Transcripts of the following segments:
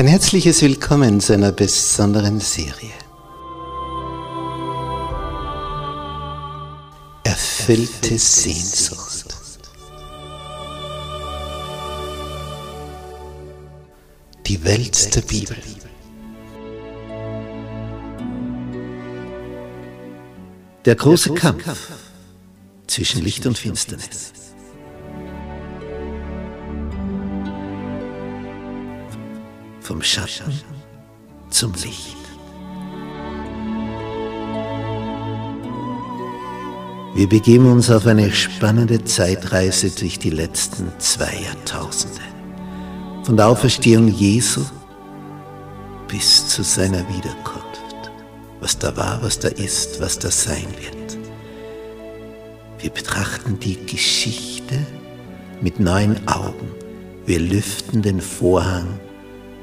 Ein herzliches Willkommen zu einer besonderen Serie. Erfüllte Sehnsucht. Die Welt der Bibel. Der große Kampf zwischen Licht und Finsternis. Vom Schatten zum Licht. Wir begeben uns auf eine spannende Zeitreise durch die letzten zwei Jahrtausende. Von der Auferstehung Jesu bis zu seiner Wiederkunft. Was da war, was da ist, was da sein wird. Wir betrachten die Geschichte mit neuen Augen. Wir lüften den Vorhang,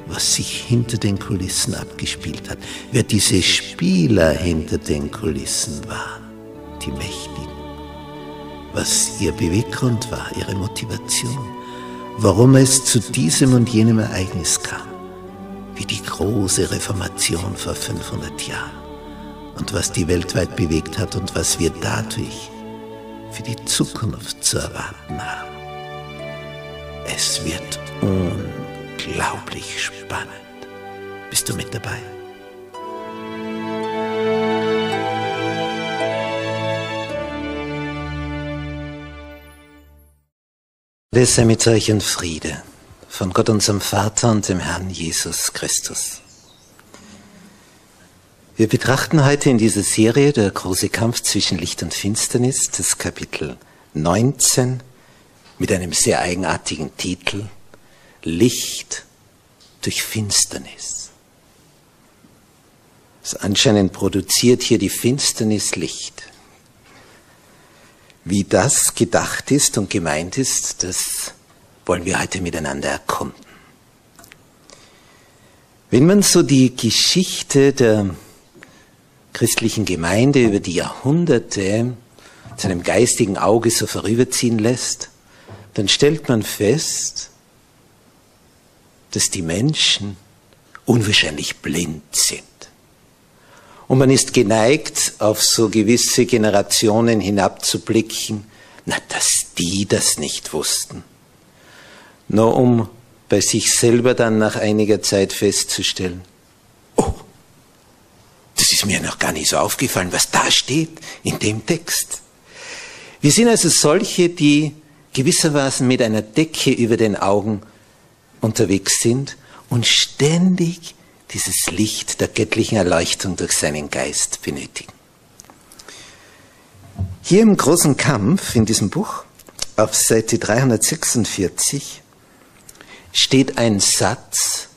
was sich hinter den Kulissen abgespielt hat. Wer diese Spieler hinter den Kulissen waren, die Mächtigen. Was ihr Beweggrund war, ihre Motivation. Warum es zu diesem und jenem Ereignis kam. Wie die große Reformation vor 500 Jahren. Und was die weltweit bewegt hat und was wir dadurch für die Zukunft zu erwarten haben. Es wird unglaublich spannend. Bist du mit dabei? Sei mit euch in Friede von Gott unserem Vater und dem Herrn Jesus Christus. Wir betrachten heute in dieser Serie der große Kampf zwischen Licht und Finsternis, das Kapitel 19 mit einem sehr eigenartigen Titel Licht durch Finsternis. Das anscheinend produziert hier die Finsternis Licht. Wie das gedacht ist und gemeint ist, das wollen wir heute miteinander erkunden. Wenn man so die Geschichte der christlichen Gemeinde über die Jahrhunderte zu einem geistigen Auge so vorüberziehen lässt, dann stellt man fest, dass die Menschen unwahrscheinlich blind sind. Und man ist geneigt, auf so gewisse Generationen hinabzublicken, na, dass die das nicht wussten. Nur um bei sich selber dann nach einiger Zeit festzustellen, oh, das ist mir noch gar nicht so aufgefallen, was da steht in dem Text. Wir sind also solche, die gewissermaßen mit einer Decke über den Augen unterwegs sind und ständig dieses Licht der göttlichen Erleuchtung durch seinen Geist benötigen. Hier im großen Kampf in diesem Buch auf Seite 346 steht ein Satz,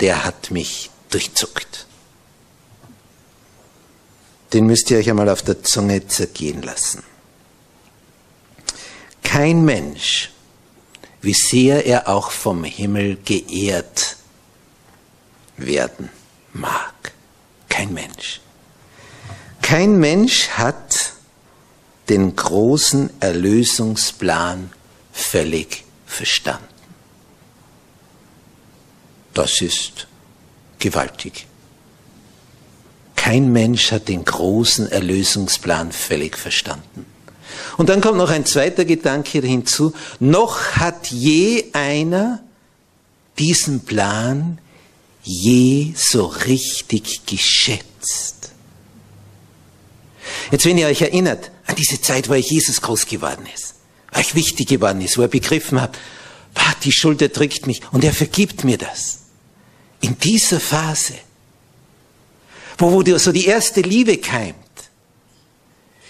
der hat mich durchzuckt. Den müsst ihr euch einmal auf der Zunge zergehen lassen. Kein Mensch, wie sehr er auch vom Himmel geehrt werden mag. Kein Mensch. Kein Mensch hat den großen Erlösungsplan völlig verstanden. Das ist gewaltig. Kein Mensch hat den großen Erlösungsplan völlig verstanden. Und dann kommt noch ein zweiter Gedanke hinzu. Noch hat je einer diesen Plan je so richtig geschätzt. Jetzt, wenn ihr euch erinnert an diese Zeit, wo euch Jesus groß geworden ist, wo euch wichtig geworden ist, wo er begriffen hat, die Schuld erdrückt mich und er vergibt mir das. In dieser Phase, wo, wo so die erste Liebe keimt,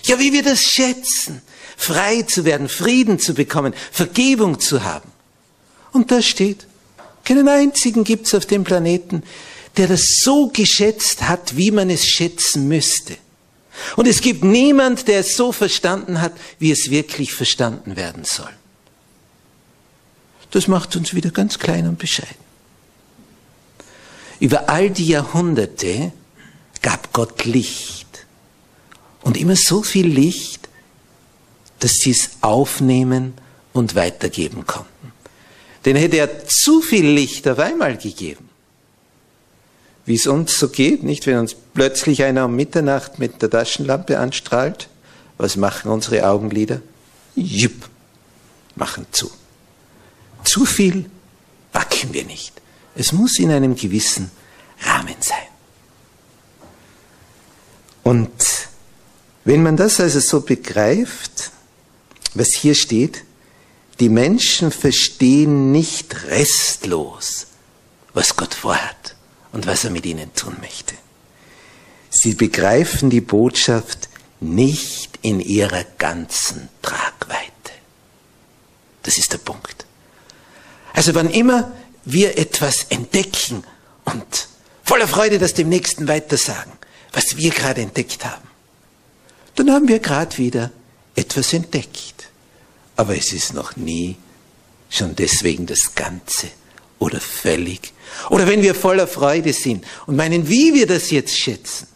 ja, wie wir das schätzen, frei zu werden, Frieden zu bekommen, Vergebung zu haben. Und da steht, keinen einzigen gibt's auf dem Planeten, der das so geschätzt hat, wie man es schätzen müsste. Und es gibt niemand, der es so verstanden hat, wie es wirklich verstanden werden soll. Das macht uns wieder ganz klein und bescheiden. Über all die Jahrhunderte gab Gott Licht. Und immer so viel Licht, dass sie es aufnehmen und weitergeben konnten. Denn hätte er zu viel Licht auf einmal gegeben, wie es uns so geht, nicht? Wenn uns plötzlich einer um Mitternacht mit der Taschenlampe anstrahlt, was machen unsere Augenlider? Jupp, machen zu. Zu viel wackeln wir nicht. Es muss in einem gewissen Rahmen sein. Und wenn man das also so begreift, was hier steht, die Menschen verstehen nicht restlos, was Gott vorhat und was er mit ihnen tun möchte. Sie begreifen die Botschaft nicht in ihrer ganzen Tragweite. Das ist der Punkt. Also wann immer wir etwas entdecken und voller Freude das dem Nächsten weitersagen, was wir gerade entdeckt haben, dann haben wir gerade wieder etwas entdeckt. Aber es ist noch nie schon deswegen das Ganze oder völlig. Oder wenn wir voller Freude sind und meinen, wie wir das jetzt schätzen.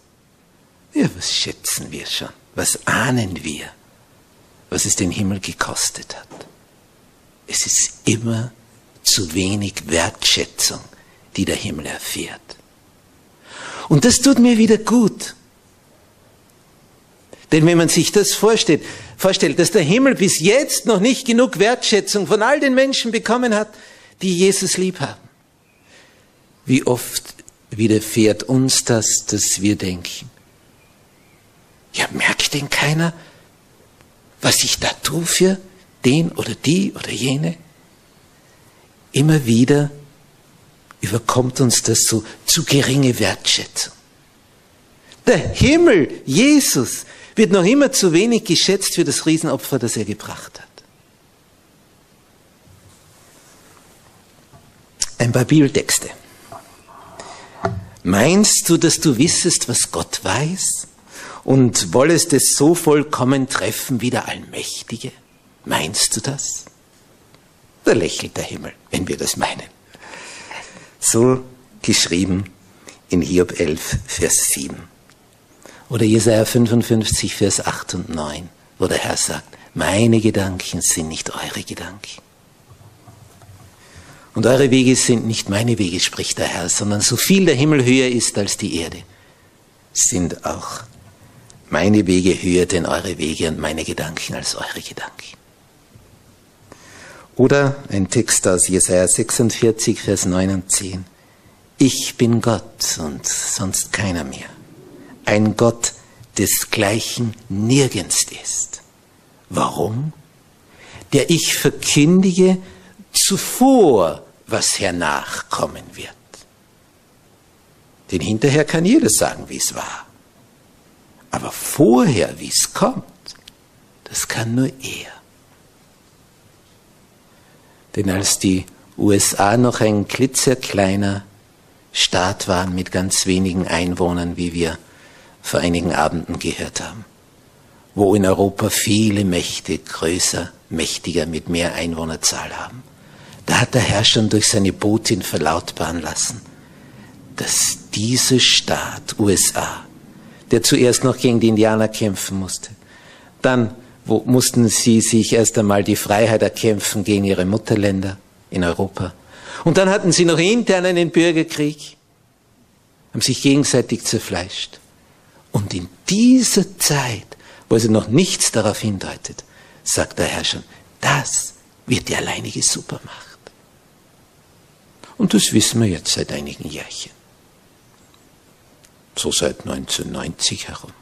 Ja, was schätzen wir schon? Was ahnen wir? Was es den Himmel gekostet hat? Es ist immer zu wenig Wertschätzung, die der Himmel erfährt. Und das tut mir wieder gut. Denn wenn man sich das vorstellt, vorstellt, dass der Himmel bis jetzt noch nicht genug Wertschätzung von all den Menschen bekommen hat, die Jesus lieb haben, wie oft widerfährt uns das, dass wir denken, ja, merkt denn keiner, was ich da tue für den oder die oder jene? Immer wieder überkommt uns das so zu geringe Wertschätzung. Der Himmel, Jesus, wird noch immer zu wenig geschätzt für das Riesenopfer, das er gebracht hat. Ein paar Bibeltexte. Meinst du, dass du wissest, was Gott weiß? Und wollest es so vollkommen treffen wie der Allmächtige? Meinst du das? Da lächelt der Himmel, wenn wir das meinen. So geschrieben in Hiob 11, Vers 7. Oder Jesaja 55, Vers 8 und 9, wo der Herr sagt, meine Gedanken sind nicht eure Gedanken. Und eure Wege sind nicht meine Wege, spricht der Herr, sondern so viel der Himmel höher ist als die Erde, sind auch meine Wege höher denn eure Wege und meine Gedanken als eure Gedanken. Oder ein Text aus Jesaja 46, Vers 9 und 10. Ich bin Gott und sonst keiner mehr. Ein Gott, desgleichen nirgends ist. Warum? Der ich verkündige zuvor, was hernach kommen wird. Denn hinterher kann jeder sagen, wie es war. Aber vorher, wie es kommt, das kann nur er. Denn als die USA noch ein klitzekleiner Staat waren mit ganz wenigen Einwohnern, wie wir vor einigen Abenden gehört haben, wo in Europa viele Mächte größer, mächtiger mit mehr Einwohnerzahl haben, da hat der Herr schon durch seine Botin verlautbaren lassen, dass dieser Staat USA der zuerst noch gegen die Indianer kämpfen musste. Dann wo mussten sie sich erst einmal die Freiheit erkämpfen gegen ihre Mutterländer in Europa. Und dann hatten sie noch intern einen Bürgerkrieg, haben sich gegenseitig zerfleischt. Und in dieser Zeit, wo also noch nichts darauf hindeutet, sagt der Herr schon, das wird die alleinige Supermacht. Und das wissen wir jetzt seit einigen Jährchen so seit 1990 herum.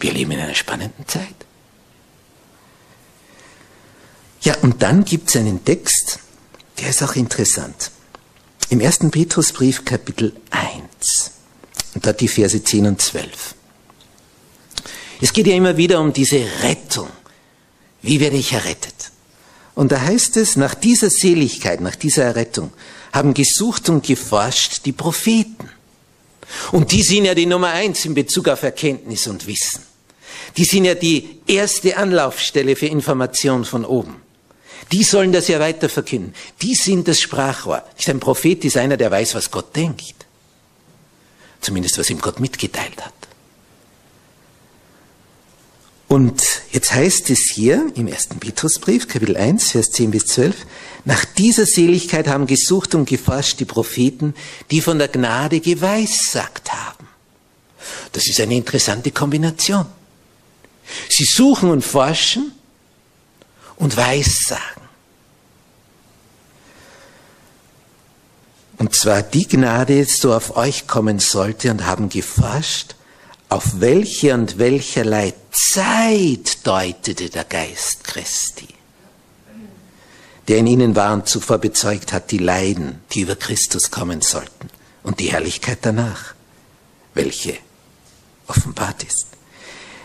Wir leben in einer spannenden Zeit. Ja, und dann gibt es einen Text, der ist auch interessant. Im ersten Petrusbrief Kapitel 1, da die Verse 10 und 12. Es geht ja immer wieder um diese Rettung. Wie werde ich errettet? Und da heißt es, nach dieser Seligkeit, nach dieser Errettung, haben gesucht und geforscht die Propheten. Und die sind ja die Nummer eins in Bezug auf Erkenntnis und Wissen. Die sind ja die erste Anlaufstelle für Information von oben. Die sollen das ja weiter verkünden. Die sind das Sprachrohr. Ein Prophet ist einer, der weiß, was Gott denkt. Zumindest was ihm Gott mitgeteilt hat. Und jetzt heißt es hier im ersten Petrusbrief, Kapitel 1, Vers 10 bis 12, nach dieser Seligkeit haben gesucht und geforscht die Propheten, die von der Gnade geweissagt haben. Das ist eine interessante Kombination. Sie suchen und forschen und weissagen. Und zwar die Gnade so auf euch kommen sollte und haben geforscht auf welche und welcherlei Zeit deutete der Geist Christi, der in ihnen war und zuvor bezeugt hat, die Leiden, die über Christus kommen sollten und die Herrlichkeit danach, welche offenbart ist.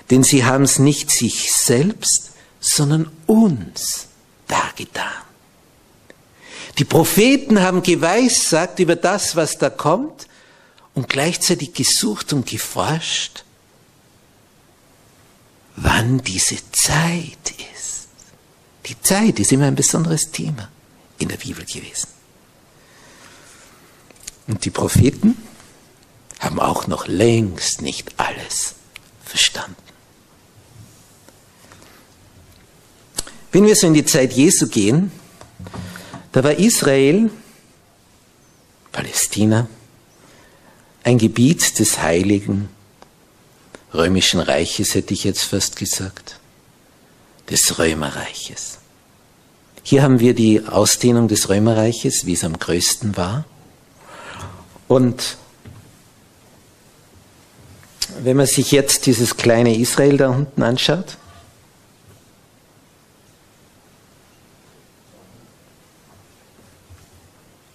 Denn sie haben es nicht sich selbst, sondern uns dargetan. Die Propheten haben geweissagt über das, was da kommt, und gleichzeitig gesucht und geforscht, wann diese Zeit ist. Die Zeit ist immer ein besonderes Thema in der Bibel gewesen. Und die Propheten haben auch noch längst nicht alles verstanden. Wenn wir so in die Zeit Jesu gehen, da war Israel, Palästina, ein Gebiet des heiligen römischen Reiches, hätte ich jetzt fast gesagt, des Römerreiches. Hier haben wir die Ausdehnung des Römerreiches, wie es am größten war. Und wenn man sich jetzt dieses kleine Israel da unten anschaut,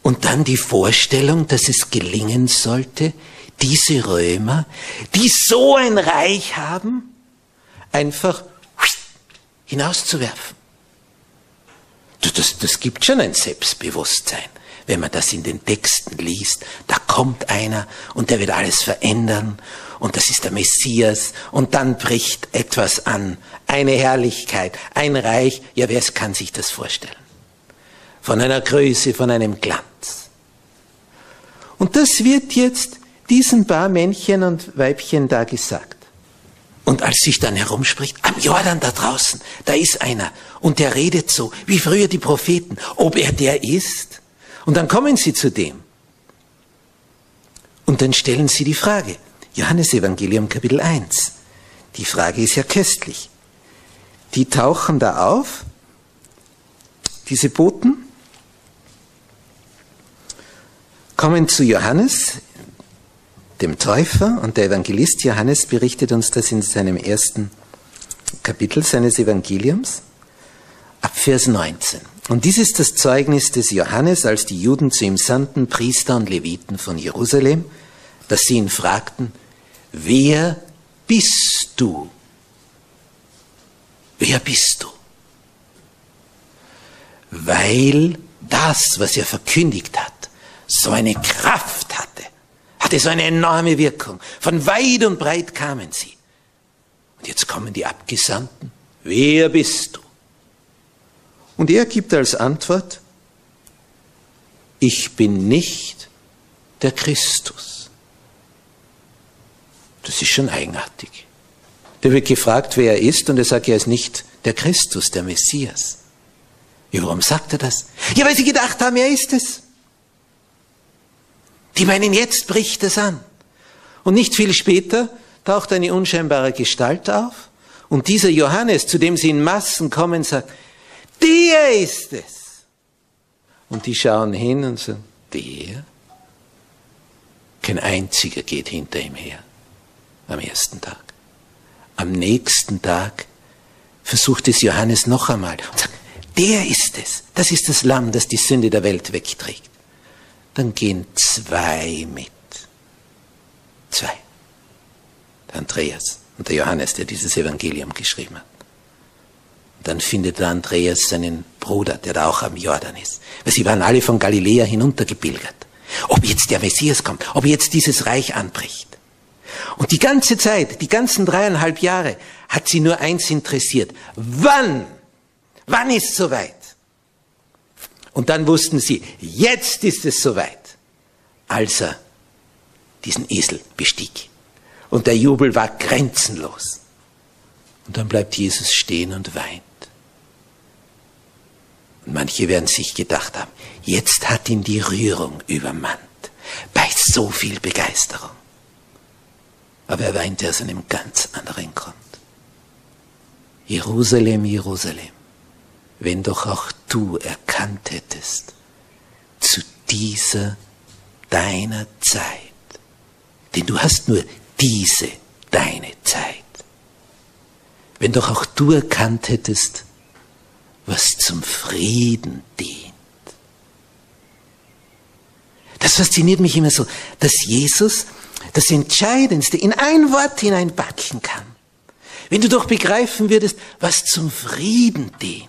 Und dann die Vorstellung, dass es gelingen sollte, diese Römer, die so ein Reich haben, einfach hinauszuwerfen. Das, das gibt schon ein Selbstbewusstsein, wenn man das in den Texten liest. Da kommt einer und der wird alles verändern und das ist der Messias und dann bricht etwas an, eine Herrlichkeit, ein Reich. Ja, wer kann sich das vorstellen? Von einer Größe, von einem Glanz. Und das wird jetzt diesen paar Männchen und Weibchen da gesagt. Und als sich dann herumspricht, am Jordan da draußen, da ist einer und der redet so, wie früher die Propheten, ob er der ist. Und dann kommen sie zu dem. Und dann stellen sie die Frage, Johannes Evangelium Kapitel 1. Die Frage ist ja köstlich. Die tauchen da auf, diese Boten, kommen zu Johannes, dem Täufer, und der Evangelist Johannes berichtet uns das in seinem ersten Kapitel seines Evangeliums, ab Vers 19. Und dies ist das Zeugnis des Johannes, als die Juden zu ihm sandten, Priester und Leviten von Jerusalem, dass sie ihn fragten, wer bist du? Wer bist du? Weil das, was er verkündigt hat, so eine Kraft hatte, hatte so eine enorme Wirkung. Von weit und breit kamen sie. Und jetzt kommen die Abgesandten. Wer bist du? Und er gibt als Antwort, ich bin nicht der Christus. Das ist schon eigenartig. Der wird gefragt, wer er ist, und er sagt, er ist nicht der Christus, der Messias. Ja, warum sagt er das? Ja, weil sie gedacht haben, er ist es. Die meinen, jetzt bricht es an. Und nicht viel später taucht eine unscheinbare Gestalt auf und dieser Johannes, zu dem sie in Massen kommen, sagt, der ist es. Und die schauen hin und sagen, der? Kein einziger geht hinter ihm her am ersten Tag. Am nächsten Tag versucht es Johannes noch einmal und sagt, der ist es. Das ist das Lamm, das die Sünde der Welt wegträgt dann gehen zwei mit. Zwei. Der Andreas und der Johannes, der dieses Evangelium geschrieben hat. Dann findet der Andreas seinen Bruder, der da auch am Jordan ist. Weil sie waren alle von Galiläa hinuntergebildet. Ob jetzt der Messias kommt, ob jetzt dieses Reich anbricht. Und die ganze Zeit, die ganzen dreieinhalb Jahre, hat sie nur eins interessiert. Wann? Wann ist soweit? Und dann wussten sie, jetzt ist es soweit, als er diesen Esel bestieg. Und der Jubel war grenzenlos. Und dann bleibt Jesus stehen und weint. Und manche werden sich gedacht haben, jetzt hat ihn die Rührung übermannt, bei so viel Begeisterung. Aber er weinte aus einem ganz anderen Grund. Jerusalem, Jerusalem, wenn doch auch du erkannt hättest, zu dieser deiner Zeit, denn du hast nur diese deine Zeit, wenn doch auch du erkannt hättest, was zum Frieden dient. Das fasziniert mich immer so, dass Jesus das Entscheidendste in ein Wort hineinpacken kann. Wenn du doch begreifen würdest, was zum Frieden dient.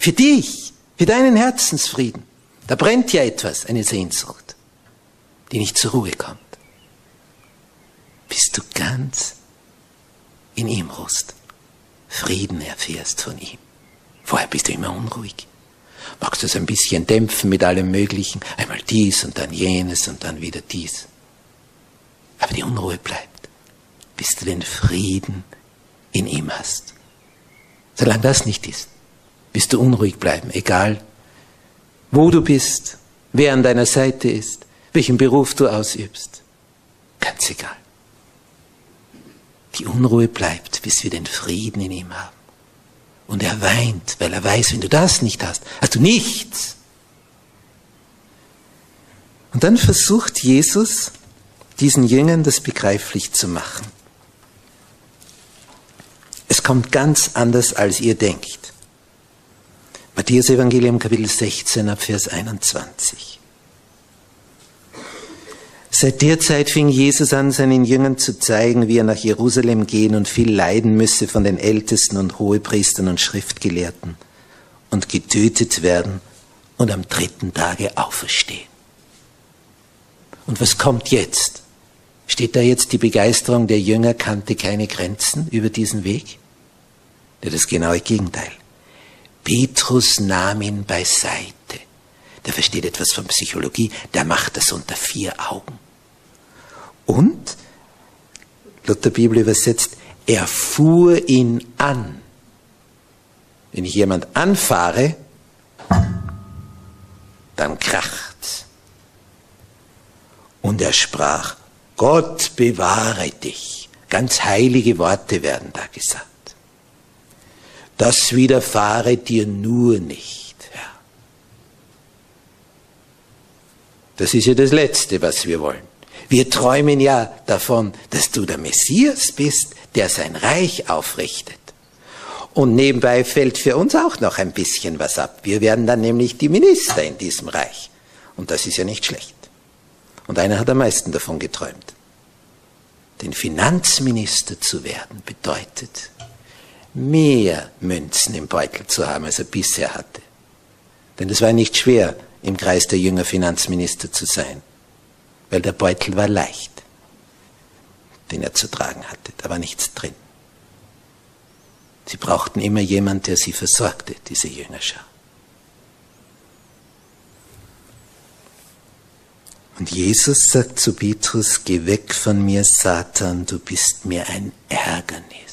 Für dich, für deinen Herzensfrieden. Da brennt ja etwas, eine Sehnsucht, die nicht zur Ruhe kommt. Bis du ganz in ihm ruhst, Frieden erfährst von ihm. Vorher bist du immer unruhig. Magst du es ein bisschen dämpfen mit allem Möglichen, einmal dies und dann jenes und dann wieder dies. Aber die Unruhe bleibt, bis du den Frieden in ihm hast. Solange das nicht ist, wirst du unruhig bleiben, egal wo du bist, wer an deiner Seite ist, welchen Beruf du ausübst. Ganz egal. Die Unruhe bleibt, bis wir den Frieden in ihm haben. Und er weint, weil er weiß, wenn du das nicht hast, hast du nichts. Und dann versucht Jesus, diesen Jüngern das begreiflich zu machen. Es kommt ganz anders, als ihr denkt. Matthäus Evangelium Kapitel 16 ab Vers 21. Seit der Zeit fing Jesus an, seinen Jüngern zu zeigen, wie er nach Jerusalem gehen und viel leiden müsse von den Ältesten und Hohepriestern und Schriftgelehrten und getötet werden und am dritten Tage auferstehen. Und was kommt jetzt? Steht da jetzt die Begeisterung der Jünger kannte keine Grenzen über diesen Weg? Ja, das genaue Gegenteil. Petrus nahm ihn beiseite. Der versteht etwas von Psychologie, der macht das unter vier Augen. Und, Luther Bibel übersetzt, er fuhr ihn an. Wenn ich jemand anfahre, dann kracht's. Und er sprach, Gott bewahre dich. Ganz heilige Worte werden da gesagt. Das widerfahre dir nur nicht, Herr. Das ist ja das Letzte, was wir wollen. Wir träumen ja davon, dass du der Messias bist, der sein Reich aufrichtet. Und nebenbei fällt für uns auch noch ein bisschen was ab. Wir werden dann nämlich die Minister in diesem Reich. Und das ist ja nicht schlecht. Und einer hat am meisten davon geträumt. Den Finanzminister zu werden bedeutet, mehr Münzen im Beutel zu haben, als er bisher hatte. Denn es war nicht schwer, im Kreis der Jünger Finanzminister zu sein weil der Beutel war leicht, den er zu tragen hatte. Da war nichts drin. Sie brauchten immer jemand, der sie versorgte, diese Jüngerschar. Und Jesus sagt zu Petrus, geh weg von mir, Satan, du bist mir ein Ärgernis,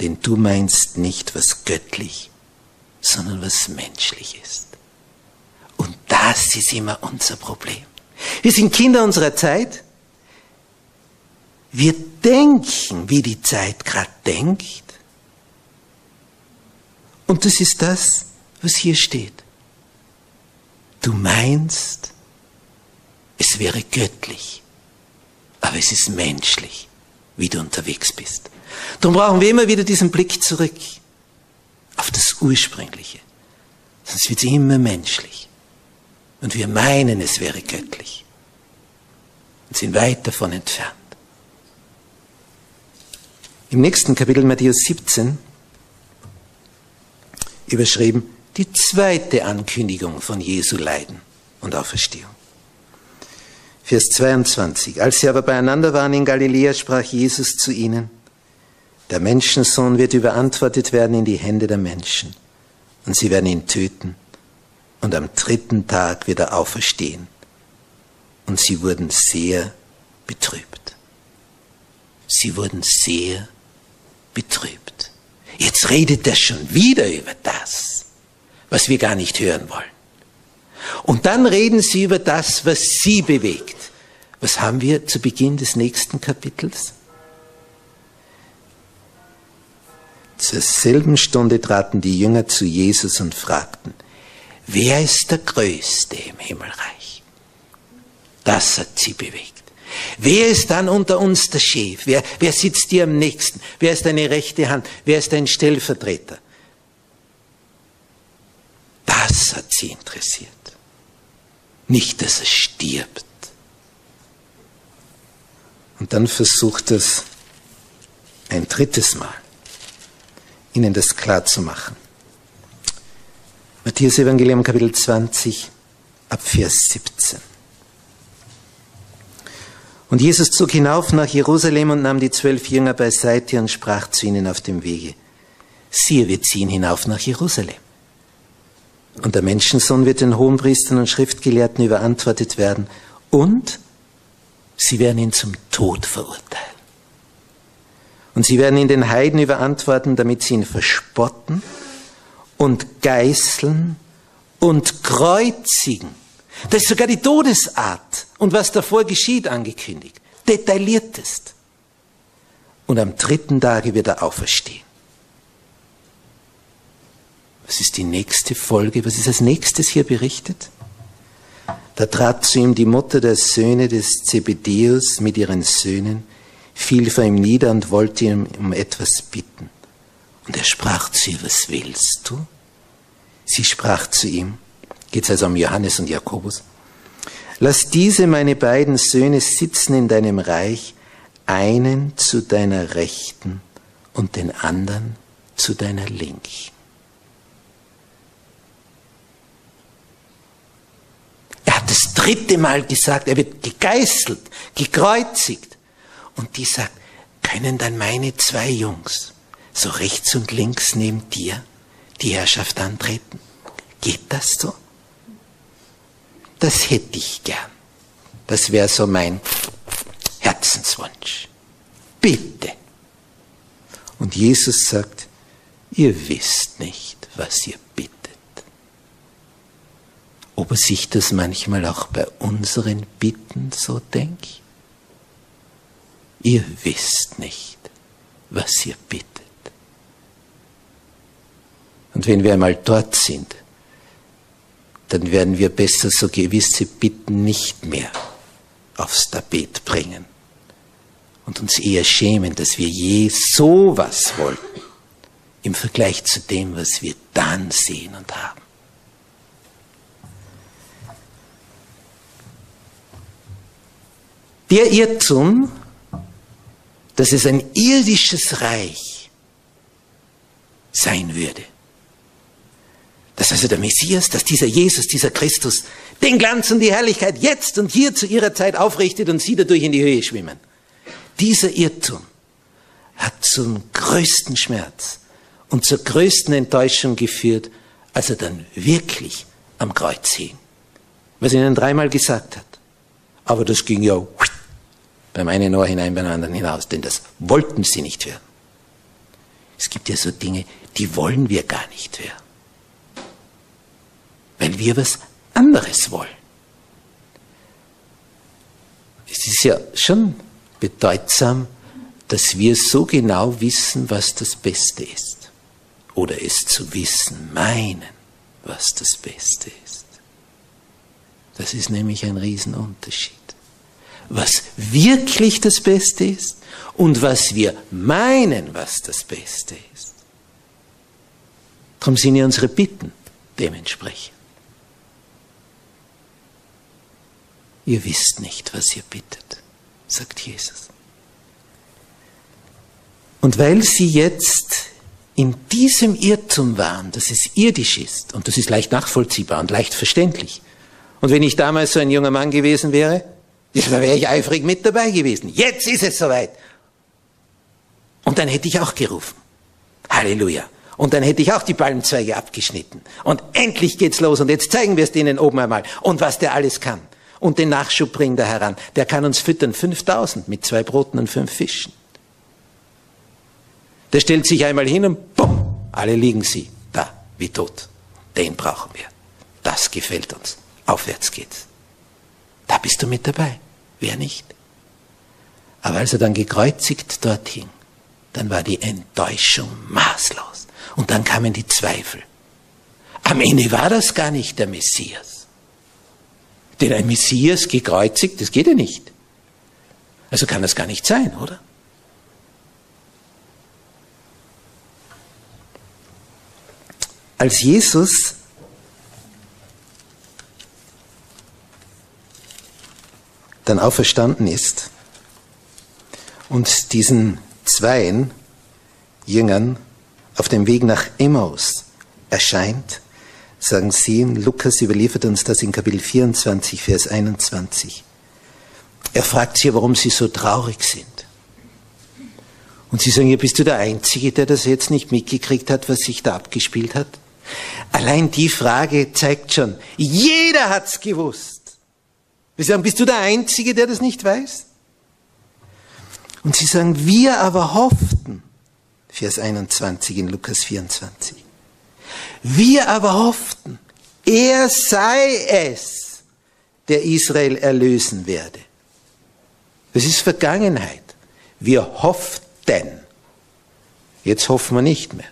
denn du meinst nicht, was göttlich, sondern was menschlich ist. Und das ist immer unser Problem. Wir sind Kinder unserer Zeit. Wir denken, wie die Zeit gerade denkt. Und das ist das, was hier steht. Du meinst, es wäre göttlich, aber es ist menschlich, wie du unterwegs bist. Darum brauchen wir immer wieder diesen Blick zurück auf das Ursprüngliche. Sonst wird es immer menschlich. Und wir meinen, es wäre göttlich. Und sind weit davon entfernt. Im nächsten Kapitel Matthäus 17 überschrieben die zweite Ankündigung von Jesu Leiden und Auferstehung. Vers 22. Als sie aber beieinander waren in Galiläa, sprach Jesus zu ihnen, der Menschensohn wird überantwortet werden in die Hände der Menschen und sie werden ihn töten und am dritten Tag wird er auferstehen. Und sie wurden sehr betrübt. Sie wurden sehr betrübt. Jetzt redet er schon wieder über das, was wir gar nicht hören wollen. Und dann reden sie über das, was sie bewegt. Was haben wir zu Beginn des nächsten Kapitels? Zur selben Stunde traten die Jünger zu Jesus und fragten, wer ist der Größte im Himmelreich? Das hat sie bewegt. Wer ist dann unter uns der Chef? Wer, wer sitzt dir am nächsten? Wer ist deine rechte Hand? Wer ist dein Stellvertreter? Das hat sie interessiert. Nicht, dass er stirbt. Und dann versucht es ein drittes Mal, ihnen das klar zu machen. Matthäus Evangelium Kapitel 20 ab Vers 17. Und Jesus zog hinauf nach Jerusalem und nahm die zwölf Jünger beiseite und sprach zu ihnen auf dem Wege, siehe, wir ziehen hinauf nach Jerusalem. Und der Menschensohn wird den Hohenpriestern und Schriftgelehrten überantwortet werden und sie werden ihn zum Tod verurteilen. Und sie werden ihn den Heiden überantworten, damit sie ihn verspotten und geißeln und kreuzigen da ist sogar die Todesart und was davor geschieht angekündigt. Detailliertest. Und am dritten Tage wird er auferstehen. Was ist die nächste Folge? Was ist als nächstes hier berichtet? Da trat zu ihm die Mutter der Söhne des Zebedeus mit ihren Söhnen, fiel vor ihm nieder und wollte ihn um etwas bitten. Und er sprach zu ihr, was willst du? Sie sprach zu ihm, geht es also um Johannes und Jakobus. Lass diese meine beiden Söhne sitzen in deinem Reich, einen zu deiner Rechten und den anderen zu deiner Linken. Er hat das dritte Mal gesagt, er wird gegeißelt, gekreuzigt. Und die sagt, können dann meine zwei Jungs so rechts und links neben dir die Herrschaft antreten? Geht das so? das hätte ich gern. Das wäre so mein Herzenswunsch. Bitte. Und Jesus sagt, ihr wisst nicht, was ihr. Ob er sich das manchmal auch bei unseren Bitten so denkt? Ihr wisst nicht, was ihr bittet. Und wenn wir einmal dort sind, dann werden wir besser so gewisse Bitten nicht mehr aufs Tapet bringen und uns eher schämen, dass wir je sowas wollten im Vergleich zu dem, was wir dann sehen und haben. Der Irrtum, dass es ein irdisches Reich sein würde, dass also der Messias, dass dieser Jesus, dieser Christus den Glanz und die Herrlichkeit jetzt und hier zu ihrer Zeit aufrichtet und sie dadurch in die Höhe schwimmen. Dieser Irrtum hat zum größten Schmerz und zur größten Enttäuschung geführt, als er dann wirklich am Kreuz hing. Was er ihnen dreimal gesagt hat. Aber das ging ja beim einen Ohr hinein, beim anderen hinaus, denn das wollten sie nicht hören. Es gibt ja so Dinge, die wollen wir gar nicht hören weil wir was anderes wollen. Es ist ja schon bedeutsam, dass wir so genau wissen, was das Beste ist. Oder es zu wissen meinen, was das Beste ist. Das ist nämlich ein Riesenunterschied. Was wirklich das Beste ist und was wir meinen, was das Beste ist. Darum sind ja unsere Bitten dementsprechend. Ihr wisst nicht, was ihr bittet, sagt Jesus. Und weil sie jetzt in diesem Irrtum waren, dass es irdisch ist, und das ist leicht nachvollziehbar und leicht verständlich. Und wenn ich damals so ein junger Mann gewesen wäre, da wäre ich eifrig mit dabei gewesen. Jetzt ist es soweit. Und dann hätte ich auch gerufen. Halleluja. Und dann hätte ich auch die Palmzweige abgeschnitten. Und endlich geht's los. Und jetzt zeigen wir es denen oben einmal. Und was der alles kann und den Nachschub bringt er heran. Der kann uns füttern, 5000 mit zwei Broten und fünf Fischen. Der stellt sich einmal hin und bumm, alle liegen sie da, wie tot. Den brauchen wir. Das gefällt uns. Aufwärts geht's. Da bist du mit dabei. Wer nicht? Aber als er dann gekreuzigt dort hing, dann war die Enttäuschung maßlos. Und dann kamen die Zweifel. Am Ende war das gar nicht der Messias. Denn ein Messias gekreuzigt, das geht ja nicht. Also kann das gar nicht sein, oder? Als Jesus dann auferstanden ist und diesen Zweien Jüngern auf dem Weg nach Emmaus erscheint, sagen sie, Lukas überliefert uns das in Kapitel 24, Vers 21. Er fragt sie, warum sie so traurig sind. Und sie sagen, ja, bist du der Einzige, der das jetzt nicht mitgekriegt hat, was sich da abgespielt hat? Allein die Frage zeigt schon, jeder hat's gewusst. Wir sagen, bist du der Einzige, der das nicht weiß? Und sie sagen, wir aber hofften, Vers 21 in Lukas 24, wir aber hofften, er sei es, der Israel erlösen werde. Das ist Vergangenheit. Wir hofften. Jetzt hoffen wir nicht mehr.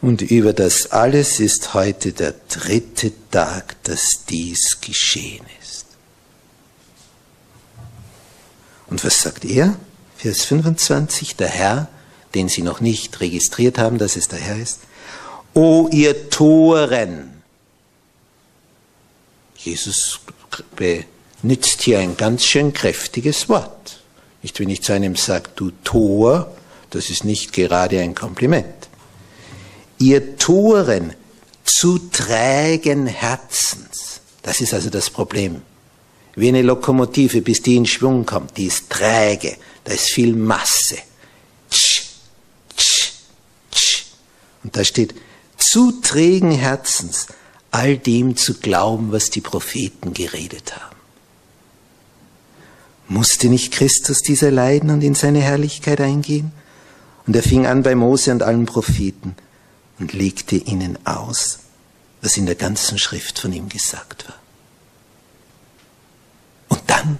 Und über das alles ist heute der dritte Tag, dass dies geschehen ist. Und was sagt er? Vers 25, der Herr, den sie noch nicht registriert haben, dass es der Herr ist. O ihr Toren! Jesus benutzt hier ein ganz schön kräftiges Wort. Nicht, wenn ich zu einem sage, du Tor, das ist nicht gerade ein Kompliment. Ihr Toren zu trägen Herzens. Das ist also das Problem. Wie eine Lokomotive, bis die in Schwung kommt, die ist träge, da ist viel Masse. Tsch, tsch, tsch. Und da steht, zu trägen Herzens, all dem zu glauben, was die Propheten geredet haben. Musste nicht Christus dieser leiden und in seine Herrlichkeit eingehen? Und er fing an bei Mose und allen Propheten und legte ihnen aus, was in der ganzen Schrift von ihm gesagt war. Und dann,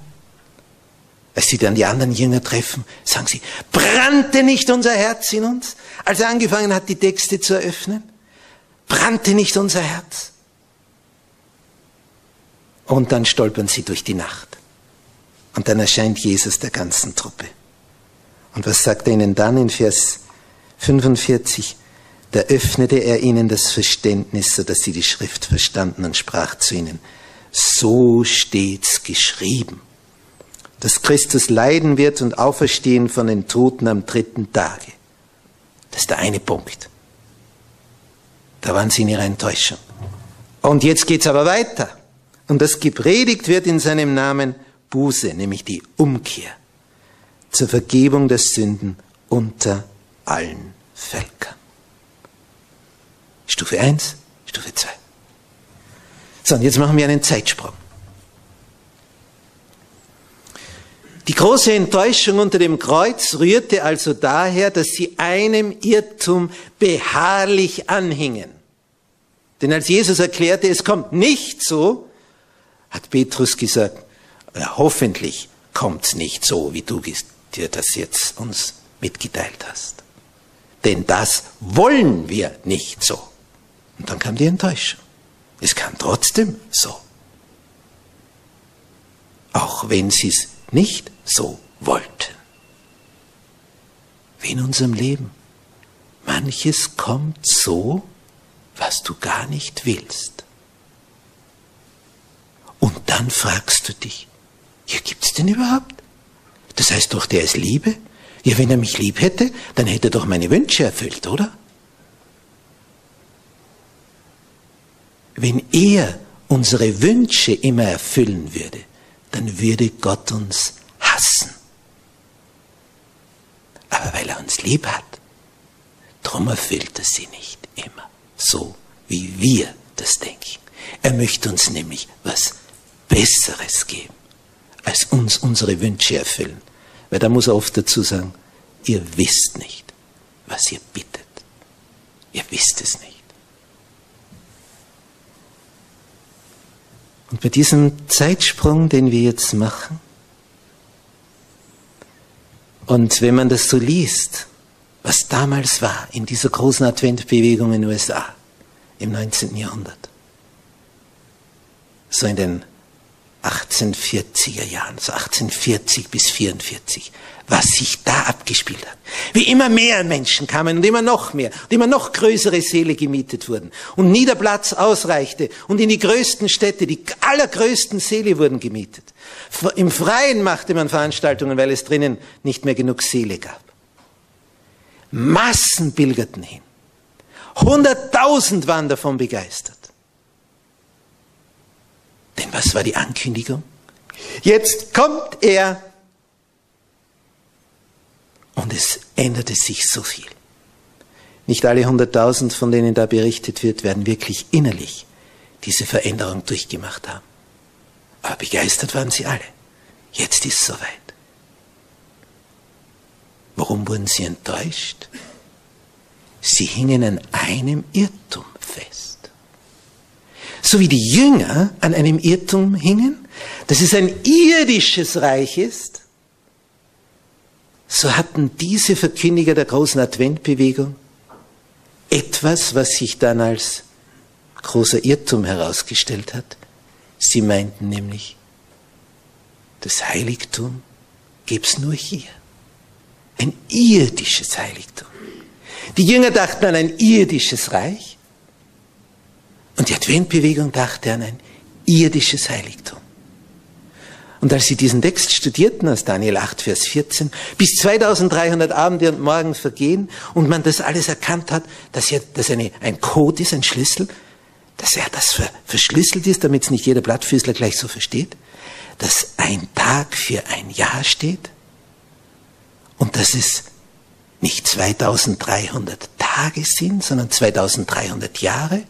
als sie dann die anderen Jünger treffen, sagen sie, brannte nicht unser Herz in uns, als er angefangen hat, die Texte zu eröffnen? Brannte nicht unser Herz? Und dann stolpern sie durch die Nacht. Und dann erscheint Jesus der ganzen Truppe. Und was sagt er ihnen dann in Vers 45? Da öffnete er ihnen das Verständnis, so dass sie die Schrift verstanden und sprach zu ihnen, so steht's geschrieben, dass Christus leiden wird und auferstehen von den Toten am dritten Tage. Das ist der eine Punkt. Da waren sie in ihrer Enttäuschung. Und jetzt geht's aber weiter. Und das gepredigt wird in seinem Namen Buße, nämlich die Umkehr zur Vergebung der Sünden unter allen Völkern. Stufe 1, Stufe 2. So, und jetzt machen wir einen Zeitsprung. Die große Enttäuschung unter dem Kreuz rührte also daher, dass sie einem Irrtum beharrlich anhingen. Denn als Jesus erklärte, es kommt nicht so, hat Petrus gesagt, ja, hoffentlich kommt's nicht so, wie du dir das jetzt uns mitgeteilt hast. Denn das wollen wir nicht so. Und dann kam die Enttäuschung. Es kam trotzdem so. Auch wenn sie es nicht so wollten. Wie in unserem Leben. Manches kommt so, was du gar nicht willst. Und dann fragst du dich, ja, gibt's denn überhaupt? Das heißt doch, der ist Liebe? Ja, wenn er mich lieb hätte, dann hätte er doch meine Wünsche erfüllt, oder? Wenn er unsere Wünsche immer erfüllen würde, dann würde Gott uns hassen. Aber weil er uns lieb hat, darum erfüllt er sie nicht immer so, wie wir das denken. Er möchte uns nämlich was Besseres geben, als uns unsere Wünsche erfüllen. Weil da muss er oft dazu sagen, ihr wisst nicht, was ihr bittet. Ihr wisst es nicht. Und bei diesem Zeitsprung, den wir jetzt machen, und wenn man das so liest, was damals war in dieser großen Adventbewegung in den USA im 19. Jahrhundert, so in den 1840er Jahren, so 1840 bis 44, was sich da abgespielt hat. Wie immer mehr Menschen kamen und immer noch mehr und immer noch größere Seele gemietet wurden und Niederplatz ausreichte und in die größten Städte, die allergrößten Seele wurden gemietet. Im Freien machte man Veranstaltungen, weil es drinnen nicht mehr genug Seele gab. Massen pilgerten hin. Hunderttausend waren davon begeistert. Denn was war die Ankündigung? Jetzt kommt er. Und es änderte sich so viel. Nicht alle hunderttausend, von denen da berichtet wird, werden wirklich innerlich diese Veränderung durchgemacht haben. Aber begeistert waren sie alle. Jetzt ist es soweit. Warum wurden sie enttäuscht? Sie hingen an einem Irrtum fest so wie die Jünger an einem Irrtum hingen, dass es ein irdisches Reich ist, so hatten diese Verkündiger der großen Adventbewegung etwas, was sich dann als großer Irrtum herausgestellt hat. Sie meinten nämlich, das Heiligtum gibt's nur hier. Ein irdisches Heiligtum. Die Jünger dachten an ein irdisches Reich. Und die Adventbewegung dachte an ein irdisches Heiligtum. Und als sie diesen Text studierten aus Daniel 8, Vers 14, bis 2300 Abende und Morgen vergehen und man das alles erkannt hat, dass ja das eine, ein Code ist, ein Schlüssel, dass er das verschlüsselt ist, damit es nicht jeder Blattfüßler gleich so versteht, dass ein Tag für ein Jahr steht und dass es nicht 2300 Tage sind, sondern 2300 Jahre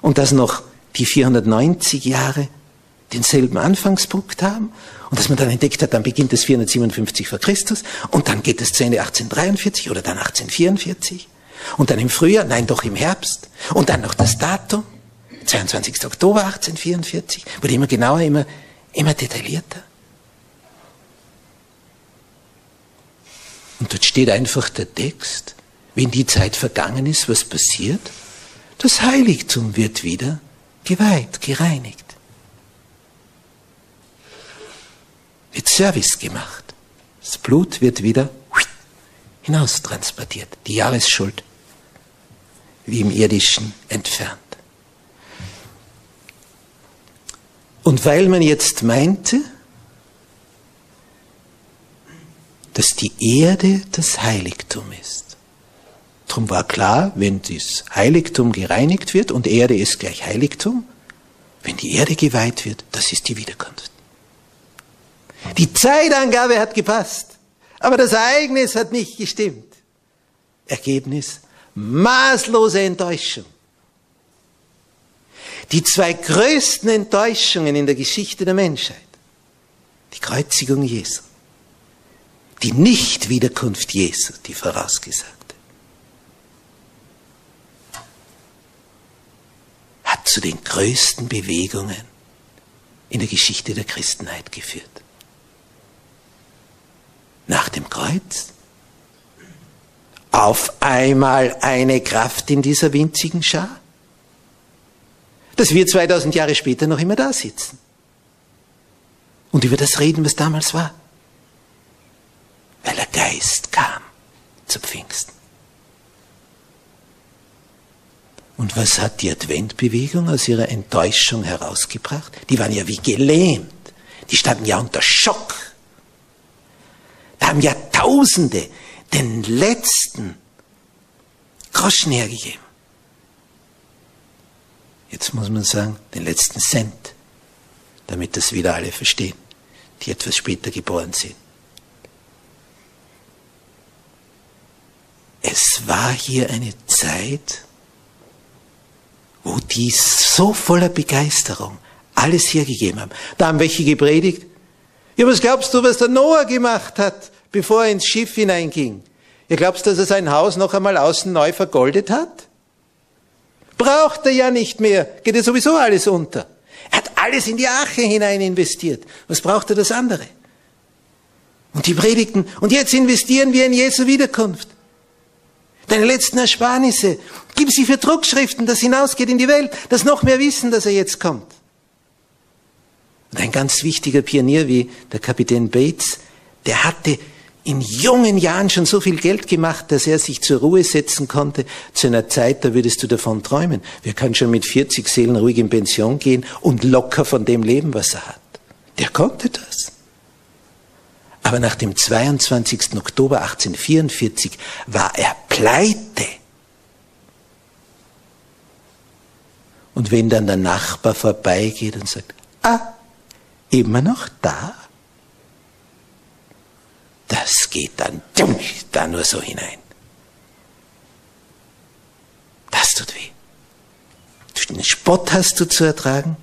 und dass noch die 490 Jahre denselben Anfangspunkt haben und dass man dann entdeckt hat, dann beginnt es 457 vor Christus und dann geht es zu Ende 1843 oder dann 1844 und dann im Frühjahr, nein doch im Herbst und dann noch das Datum, 22. Oktober 1844, wurde immer genauer, immer, immer detaillierter. Und dort steht einfach der Text, wenn die Zeit vergangen ist, was passiert? Das Heiligtum wird wieder geweiht, gereinigt. Wird Service gemacht. Das Blut wird wieder hinaustransportiert. Die Jahresschuld wie im irdischen entfernt. Und weil man jetzt meinte, dass die Erde das Heiligtum ist, Darum war klar, wenn das Heiligtum gereinigt wird und Erde ist gleich Heiligtum, wenn die Erde geweiht wird, das ist die Wiederkunft. Die Zeitangabe hat gepasst, aber das Ereignis hat nicht gestimmt. Ergebnis, maßlose Enttäuschung. Die zwei größten Enttäuschungen in der Geschichte der Menschheit, die Kreuzigung Jesu, die Nichtwiederkunft Jesu, die vorausgesagt. hat zu den größten Bewegungen in der Geschichte der Christenheit geführt. Nach dem Kreuz auf einmal eine Kraft in dieser winzigen Schar, dass wir 2000 Jahre später noch immer da sitzen und über das reden, was damals war, weil der Geist kam zu Pfingsten. Und was hat die Adventbewegung aus ihrer Enttäuschung herausgebracht? Die waren ja wie gelähmt. Die standen ja unter Schock. Da haben ja Tausende den letzten Groschen hergegeben. Jetzt muss man sagen, den letzten Cent, damit das wieder alle verstehen, die etwas später geboren sind. Es war hier eine Zeit, wo die so voller Begeisterung alles hergegeben haben. Da haben welche gepredigt. Ja, was glaubst du, was der Noah gemacht hat, bevor er ins Schiff hineinging? Ihr glaubst, dass er sein Haus noch einmal außen neu vergoldet hat? Braucht er ja nicht mehr. Geht ja sowieso alles unter. Er hat alles in die Arche hinein investiert. Was braucht er das andere? Und die Predigten. Und jetzt investieren wir in Jesu Wiederkunft. Deine letzten Ersparnisse. Gib sie für Druckschriften, das hinausgeht in die Welt, dass noch mehr wissen, dass er jetzt kommt. Und ein ganz wichtiger Pionier wie der Kapitän Bates, der hatte in jungen Jahren schon so viel Geld gemacht, dass er sich zur Ruhe setzen konnte. Zu einer Zeit, da würdest du davon träumen. Wer kann schon mit 40 Seelen ruhig in Pension gehen und locker von dem leben, was er hat? Der konnte das. Aber nach dem 22. Oktober 1844 war er pleite. Und wenn dann der Nachbar vorbeigeht und sagt, ah, immer noch da? Das geht dann da nur so hinein. Das tut weh. Den Spott hast du zu ertragen,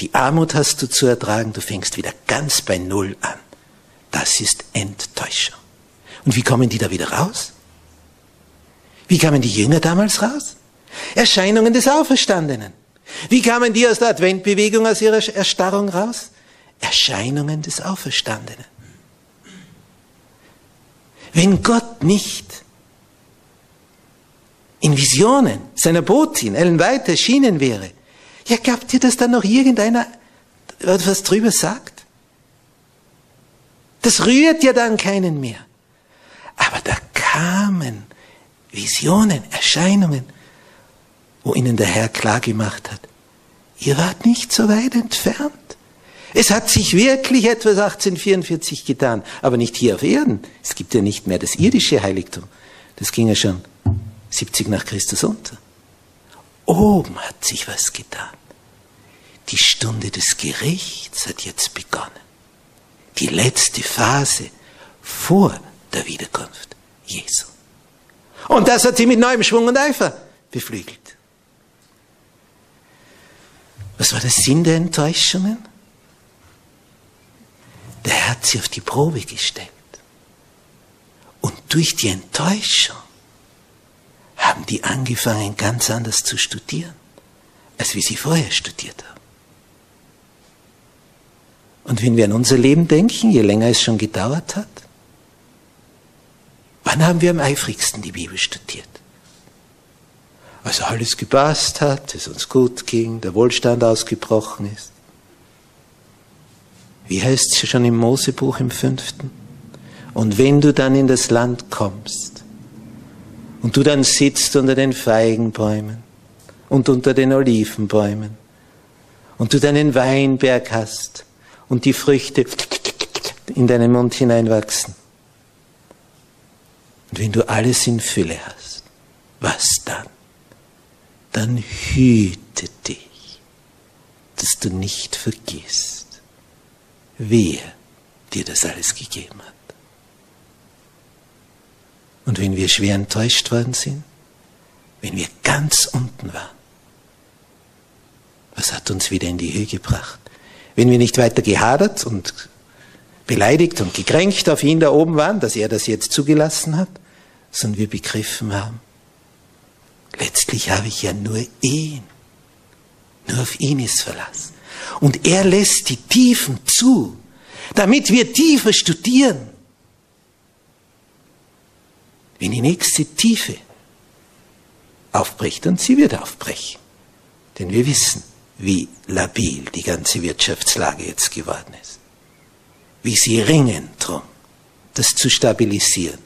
die Armut hast du zu ertragen, du fängst wieder ganz bei Null an. Das ist Enttäuschung. Und wie kommen die da wieder raus? Wie kamen die Jünger damals raus? Erscheinungen des Auferstandenen. Wie kamen die aus der Adventbewegung, aus ihrer Erstarrung raus? Erscheinungen des Auferstandenen. Wenn Gott nicht in Visionen seiner Botin Ellen White erschienen wäre, ja, glaubt ihr, dass da noch irgendeiner was drüber sagt? Das rührt ja dann keinen mehr. Aber da kamen Visionen, Erscheinungen, wo ihnen der Herr klargemacht hat, ihr wart nicht so weit entfernt. Es hat sich wirklich etwas 1844 getan, aber nicht hier auf Erden. Es gibt ja nicht mehr das irdische Heiligtum. Das ging ja schon 70 nach Christus unter. Oben hat sich was getan. Die Stunde des Gerichts hat jetzt begonnen. Die letzte Phase vor der Wiederkunft Jesu. Und das hat sie mit neuem Schwung und Eifer beflügelt. Was war der Sinn der Enttäuschungen? der hat sie auf die Probe gestellt. Und durch die Enttäuschung haben die angefangen, ganz anders zu studieren, als wie sie vorher studiert haben. Und wenn wir an unser Leben denken, je länger es schon gedauert hat, wann haben wir am eifrigsten die Bibel studiert? Als alles gepasst hat, es uns gut ging, der Wohlstand ausgebrochen ist, wie heißt es schon im Mosebuch im fünften? Und wenn du dann in das Land kommst und du dann sitzt unter den Feigenbäumen und unter den Olivenbäumen und du deinen Weinberg hast und die Früchte in deinen Mund hineinwachsen und wenn du alles in Fülle hast, was dann? Dann hüte dich, dass du nicht vergisst wer dir das alles gegeben hat. Und wenn wir schwer enttäuscht worden sind, wenn wir ganz unten waren, was hat uns wieder in die Höhe gebracht? Wenn wir nicht weiter gehadert und beleidigt und gekränkt auf ihn da oben waren, dass er das jetzt zugelassen hat, sondern wir begriffen haben, letztlich habe ich ja nur ihn. Nur auf ihn ist Verlass. Und er lässt die Tiefen zu, damit wir tiefer studieren. Wenn die nächste Tiefe aufbricht, und sie wird aufbrechen, denn wir wissen, wie labil die ganze Wirtschaftslage jetzt geworden ist, wie sie ringen drum, das zu stabilisieren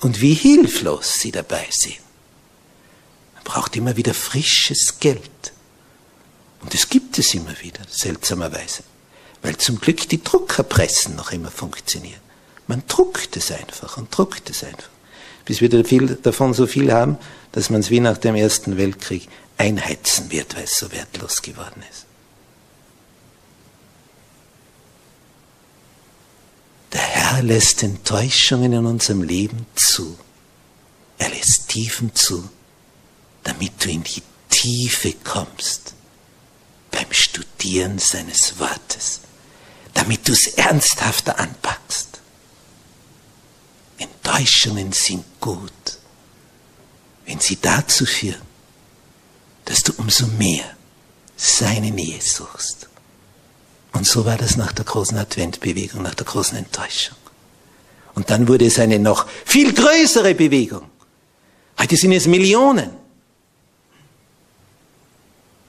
und wie hilflos sie dabei sind. Man braucht immer wieder frisches Geld und das gibt es immer wieder, seltsamerweise. Weil zum Glück die Druckerpressen noch immer funktionieren. Man druckt es einfach und druckt es einfach. Bis wir davon so viel haben, dass man es wie nach dem Ersten Weltkrieg einheizen wird, weil es so wertlos geworden ist. Der Herr lässt Enttäuschungen in unserem Leben zu. Er lässt Tiefen zu, damit du in die Tiefe kommst beim Studieren seines Wortes, damit du es ernsthafter anpackst. Enttäuschung Enttäuschungen sind gut, wenn sie dazu führen, dass du umso mehr seine Nähe suchst. Und so war das nach der großen Adventbewegung, nach der großen Enttäuschung. Und dann wurde es eine noch viel größere Bewegung. Heute sind es Millionen.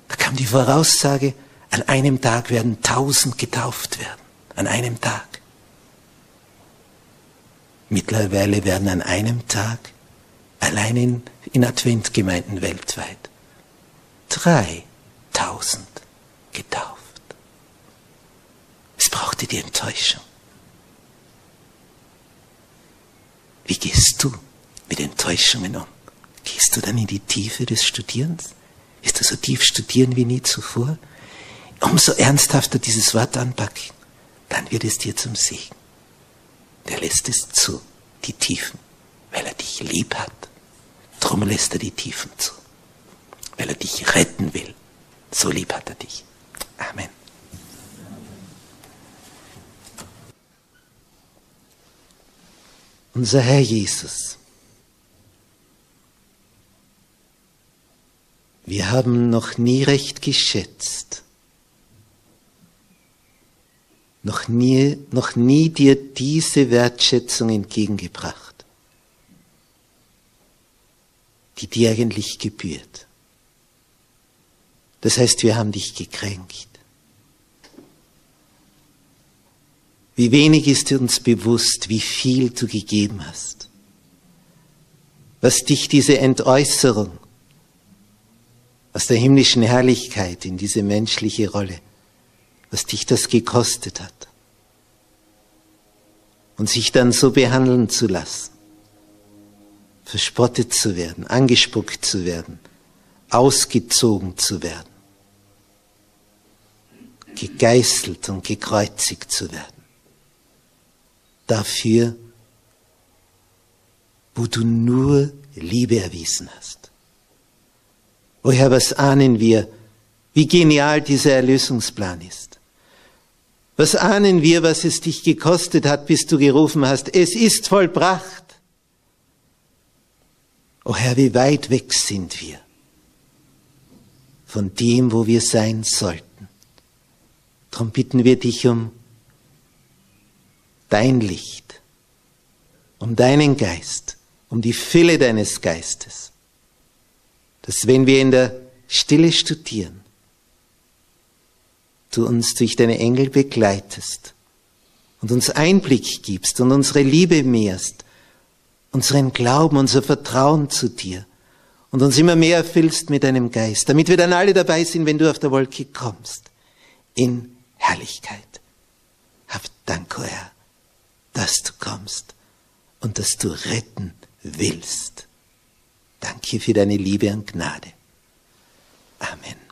Da kam die Voraussage, an einem Tag werden tausend getauft werden. An einem Tag. Mittlerweile werden an einem Tag allein in, in Adventgemeinden weltweit 3000 getauft. Es brauchte die Enttäuschung. Wie gehst du mit Enttäuschungen um? Gehst du dann in die Tiefe des Studierens? Wirst du so tief studieren wie nie zuvor? Umso ernsthafter dieses Wort anpacken, dann wird es dir zum Segen. Der lässt es zu, die Tiefen, weil er dich lieb hat. Drum lässt er die Tiefen zu, weil er dich retten will. So lieb hat er dich. Amen. Unser Herr Jesus, wir haben noch nie recht geschätzt, noch nie, noch nie dir diese Wertschätzung entgegengebracht, die dir eigentlich gebührt. Das heißt, wir haben dich gekränkt. Wie wenig ist uns bewusst, wie viel du gegeben hast. Was dich diese Entäußerung aus der himmlischen Herrlichkeit in diese menschliche Rolle was dich das gekostet hat. Und sich dann so behandeln zu lassen, verspottet zu werden, angespuckt zu werden, ausgezogen zu werden, gegeißelt und gekreuzigt zu werden. Dafür, wo du nur Liebe erwiesen hast. Woher was ahnen wir, wie genial dieser Erlösungsplan ist? Was ahnen wir, was es dich gekostet hat, bis du gerufen hast, es ist vollbracht. O Herr, wie weit weg sind wir von dem, wo wir sein sollten. Darum bitten wir dich um dein Licht, um deinen Geist, um die Fülle deines Geistes, dass wenn wir in der Stille studieren, du uns durch deine Engel begleitest und uns Einblick gibst und unsere Liebe mehrst, unseren Glauben, unser Vertrauen zu dir und uns immer mehr erfüllst mit deinem Geist, damit wir dann alle dabei sind, wenn du auf der Wolke kommst, in Herrlichkeit. Hab Dank, o Herr, dass du kommst und dass du retten willst. Danke für deine Liebe und Gnade. Amen.